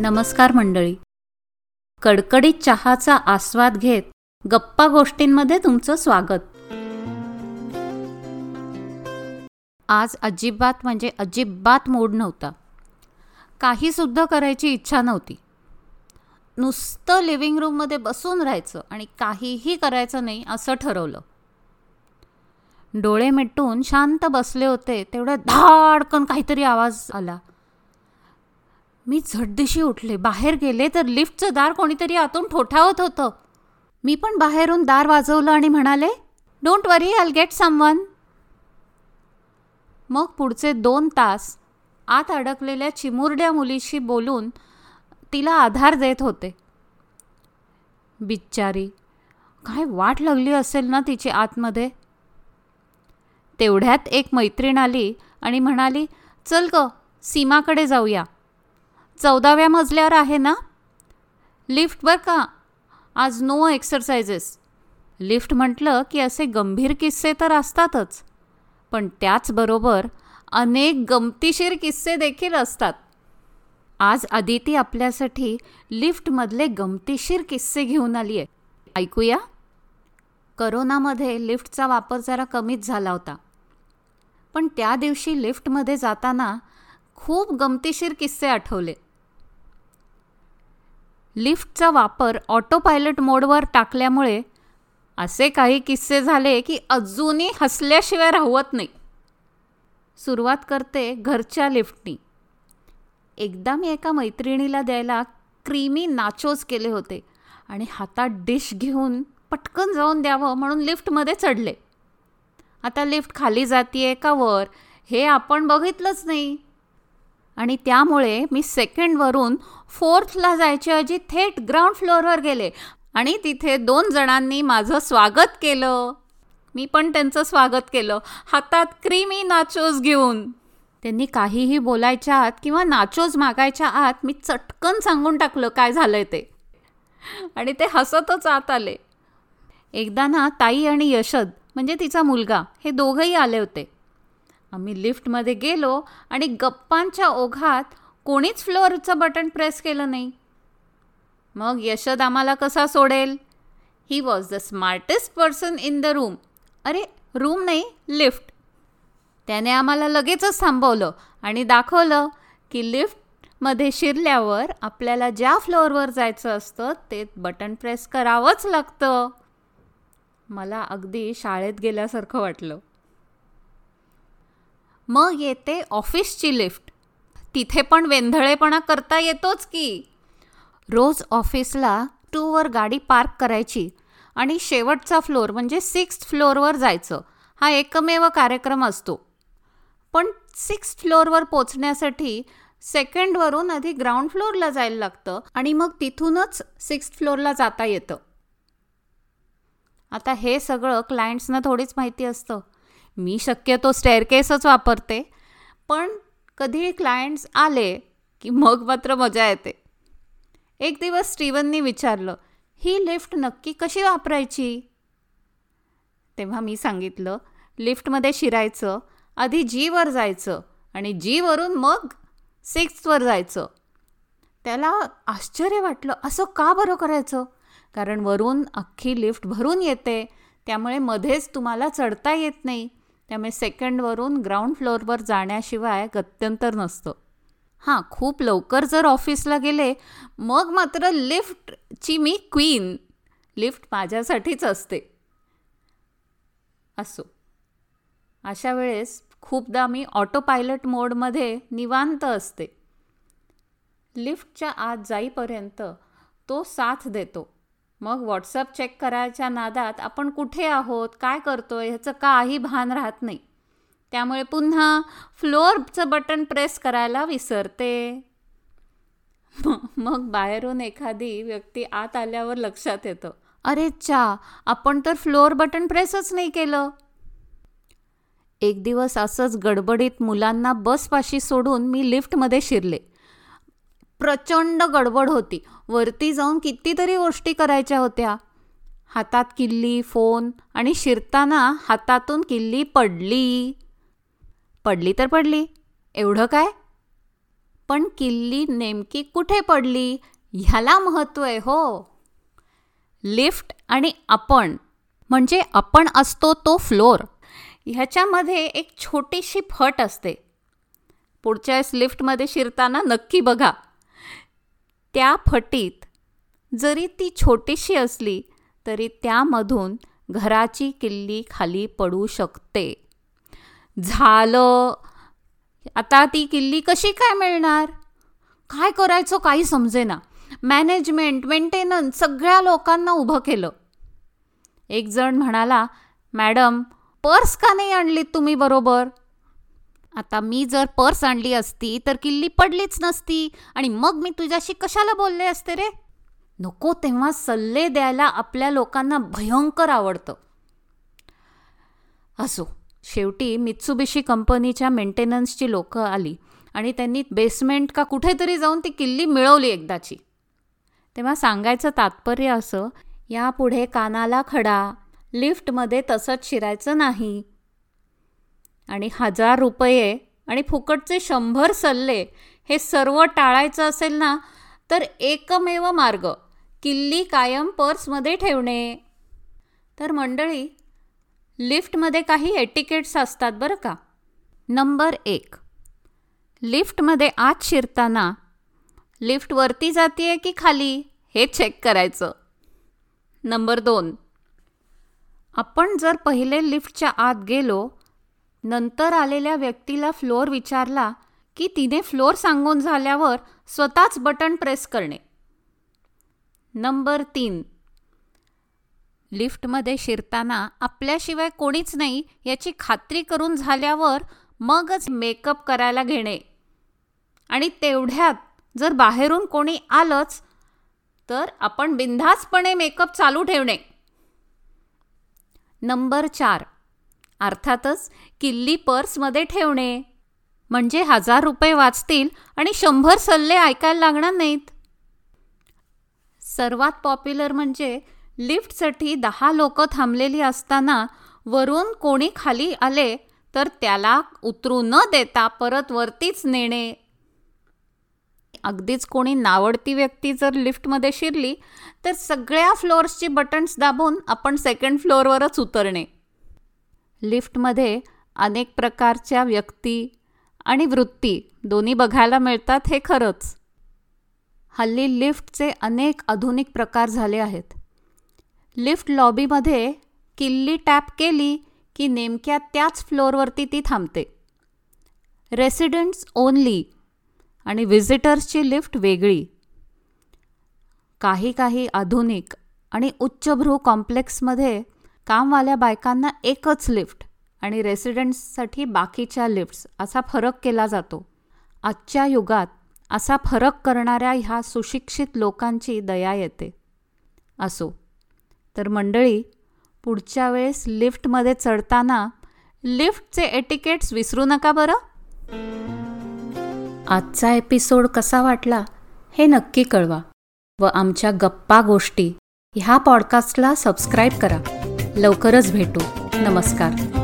नमस्कार मंडळी. कडकडीत चहाचा आस्वाद घेत गप्पा गोष्टींमध्ये तुमचं स्वागत. आज अजिबात म्हणजे अजिबात मूड नव्हता. काही सुद्धा करायची इच्छा नव्हती. नुसतं लिव्हिंग रूममध्ये बसून राहायचं आणि काहीही करायचं नाही असं ठरवलं. डोळे मिटून शांत बसले होते तेवढ्या धाडकन काहीतरी आवाज आला. मी झटदिशी उठले. बाहेर गेले तर लिफ्टचं दार कोणीतरी आतून ठोठावत होतं. मी पण बाहेरून दार वाजवलं आणि म्हणाले डोंट वरी आल गेट समवन मग पुढचे दोन तास आत अडकलेल्या चिमुरड्या मुलीशी बोलून तिला आधार देत होते. बिच्चारी काय वाट लागली असेल ना तिची आतमध्ये? तेवढ्यात एक मैत्रीण आली आणि म्हणाली चल ग सीमाकडे जाऊया. चौदाव्या मजल्यावर आहे ना? लिफ्टवर का? आज नो एक्सरसाइजेस लिफ्ट म्हटलं की असे गंभीर किस्से तर असतातच. पण त्याचबरोबर अनेक गमतीशीर किस्से देखील असतात. आज आदिती आपल्यासाठी लिफ्टमधले गमतीशीर किस्से घेऊन आली आहे ऐकूया? करोनामध्ये लिफ्टचा वापर जरा कमीच झाला होता. पण त्या दिवशी लिफ्टमध्ये जाताना खूप गमतीशीर किस्से आठवले. लिफ्टचा वापर ऑटो पायलट मोडवर टाकल्यामुळे असे काही किस्से झाले की अजूनही हसल्याशिवाय राहवत नाही. सुरुवात करते घरच्या लिफ्टनी. एकदा मी एका मैत्रिणीला द्यायला क्रीमी नाचोज केले होते आणि हातात डिश घेऊन पटकन जाऊन द्यावं म्हणून लिफ्टमध्ये चढले. आता लिफ्ट खाली जातीये का वर? हे आपण बघितलंच नाही. आणि त्यामुळे मी सेकंडवरून फोर्थला जायच्याऐवजी थेट ग्राउंड फ्लोअरवर गेले. आणि तिथे दोन जणांनी माझं स्वागत केलं. मी पण त्यांचं स्वागत केलं. हातात क्रीमी नाचोज घेऊन. त्यांनी काहीही बोलायच्या आत किंवा नाचोज मागायच्या आत मी चटकन सांगून टाकलं काय झालंय ते. आणि ते हसतच आत आले. एकदा ना ताई आणि यशद म्हणजे तिचा मुलगा हे दोघंही आले होते. आम्ही लिफ्टमध्ये गेलो आणि गप्पांच्या ओघात कोणीच फ्लोअरचं बटन प्रेस केलं नाही. मग यशद आम्हाला कसा सोडेल? He was the smartest person in the room अरे रूम नाही लिफ्ट. त्याने आम्हाला लगेचच थांबवलं आणि दाखवलं की लिफ्टमध्ये शिरल्यावर आपल्याला ज्या फ्लोअरवर जायचं असतं ते बटन प्रेस करावंच लागतं. मला अगदी शाळेत गेल्यासारखं वाटलं. मग येते ऑफिसची लिफ्ट. तिथे पण वेंधळेपणा करता येतोच की. रोज ऑफिसला टूवर गाडी पार्क करायची आणि शेवटचा फ्लोअर म्हणजे सिक्स्थ फ्लोअरवर जायचं. हा एकमेव कार्यक्रम असतो. पण सिक्स्थ फ्लोअरवर पोचण्यासाठी सेकंडवरून आधी ग्राउंड फ्लोअरला जायला लागतं आणि मग तिथूनच सिक्स्थ फ्लोअरला जाता येतं. आता हे सगळं क्लायंट्सना थोडीच माहिती असतं. मी शक्यतो स्टेअरकेसच वापरते. पण कधी क्लायंट्स आले की मग मात्र मजा येते. एक दिवस स्टीवननी विचारलं ही लिफ्ट नक्की कशी वापरायची? तेव्हा मी सांगितलं लिफ्टमध्ये शिरायचं आधी जीवर जायचं आणि जीवरून मग सिक्स्थवर जायचं. त्याला आश्चर्य वाटलं असं का बरं करायचं? कारण वरून अख्खी लिफ्ट भरून येते त्यामुळे मध्येच तुम्हाला चढता येत नाही. त्यामुळे सेकंडवरून ग्राउंड फ्लोअरवर जाण्याशिवाय गत्यंतर नसतं. हां खूप लवकर जर ऑफिसला गेले मग मात्र लिफ्टची मी क्वीन लिफ्ट माझ्यासाठीच असते. असो. अशा वेळेस खूपदा मी ऑटो पायलट मोडमध्ये निवांत असते. लिफ्टच्या आत जाईपर्यंत तो साथ देतो. मग व्हॉट्सअप चेक करायच्या नादात आपण कुठे आहोत काय करतोय ह्याचं काही भान राहत नाही. त्यामुळे पुन्हा फ्लोअरचं बटन प्रेस करायला विसरते. मग बाहेरून एखादी व्यक्ती आत आल्यावर लक्षात येतं. अरे चा आपण तर फ्लोअर बटन प्रेसच नाही केलं. एक दिवस असंच गडबडीत मुलांना बसपाशी सोडून मी लिफ्टमध्ये शिरले. प्रचंड गडबड होती. वरती जाऊन कितीतरी गोष्टी करायच्या होत्या. हातात किल्ली फोन आणि शिरताना हातातून किल्ली पडली. पडली तर पडली. एवढं काय? पण किल्ली नेमकी कुठे पडली? ह्याला महत्त्व आहे हो. लिफ्ट आणि आपण म्हणजे आपण असतो तो फ्लोअर ह्याच्यामध्ये एक छोटीशी फट असते. पुढच्या वेळेस लिफ्टमध्ये शिरताना नक्की बघा. त्या फटीत जरी ती छोटीशी असली तरी त्यामधून घराची किल्ली खाली पडू शकते. झालं. आता ती किल्ली कशी काय मिळणार? काय करायचं काही समजेना. मॅनेजमेंट मेंटेनन्स सगळ्या लोकांना उभं केलं. एक जण म्हणाला मॅडम पर्स का नाही आणलीत तुम्ही बरोबर? आता मी जर पर्स आणली असती तर किल्ली पडलीच नसती. आणि मग मी तुझ्याशी कशाला बोलले असते रे? नको तेव्हा सल्ले द्यायला आपल्या लोकांना भयंकर आवडतं. असो शेवटी मित्सुबिशी कंपनीच्या मेंटेनन्सची लोकं आली आणि त्यांनी बेसमेंट का कुठेतरी जाऊन ती किल्ली मिळवली एकदाची. तेव्हा सांगायचं तात्पर्य असं यापुढे कानाला खडा लिफ्टमध्ये तसंच शिरायचं नाही. आणि हजार रुपये आणि फुकटचे शंभर सल्ले हे सर्व टाळायचं असेल ना तर एकमेव मार्ग किल्ली कायम पर्समध्ये ठेवणे. तर मंडळी लिफ्टमध्ये काही एटिकेट्स असतात बरं का? नंबर एक लिफ्टमध्ये आत शिरताना लिफ्ट वरती जाते की खाली? हे चेक करायचं. नंबर दोन आपण जर पहिले लिफ्टच्या आत गेलो नंतर आलेल्या व्यक्तीला फ्लोअर विचारला की तिने फ्लोअर सांगून झाल्यावर स्वतःच बटन प्रेस करणे. नंबर तीन. लिफ्टमध्ये शिरताना आपल्याशिवाय कोणीच नाही याची खात्री करून झाल्यावर मगच मेकअप करायला घेणे. आणि तेवढ्यात जर बाहेरून कोणी आलंच तर आपण बिनधास्तपणे मेकअप चालू ठेवणे. नंबर चार. अर्थातच किल्ली पर्समध्ये ठेवणे. म्हणजे हजार रुपये वाचतील आणि शंभर सल्ले ऐकायला लागणार नाहीत. सर्वात पॉप्युलर म्हणजे लिफ्टसाठी दहा लोक थांबलेली असताना वरून कोणी खाली आले तर त्याला उतरू न देता परत वरतीच नेणे. अगदीच कोणी नावडती व्यक्ती जर लिफ्टमध्ये शिरली तर सगळ्या फ्लोअर्सची बटन्स दाबून आपण सेकंड फ्लोअरवरच उतरणे. लिफ्टमध्ये अनेक प्रकारच्या व्यक्ती आणि वृत्ती दोन्ही बघायला मिळतात हे खरंच. हल्ली लिफ्टचे अनेक आधुनिक प्रकार झाले आहेत. लिफ्ट लॉबीमध्ये किल्ली टॅप केली की नेमक्या त्याच फ्लोअरवरती ती थांबते. रेसिडेंट्स ओनली आणि व्हिजिटर्सची लिफ्ट वेगळी. काही काही आधुनिक आणि उच्चभ्रू कॉम्प्लेक्समध्ये कामवाल्या बायकांना एकच लिफ्ट आणि रेसिडेंट्ससाठी बाकीच्या लिफ्ट्स असा फरक केला जातो. आजच्या युगात असा फरक करणाऱ्या ह्या सुशिक्षित लोकांची दया येते. असो तर मंडळी पुढच्या वेळेस लिफ्टमध्ये चढताना लिफ्टचे एटिकेट्स विसरू नका बरं? आजचा एपिसोड कसा वाटला हे नक्की कळवा व आमच्या गप्पा गोष्टी ह्या पॉडकास्टला सबस्क्राईब करा. लवकरच भेटू. नमस्कार.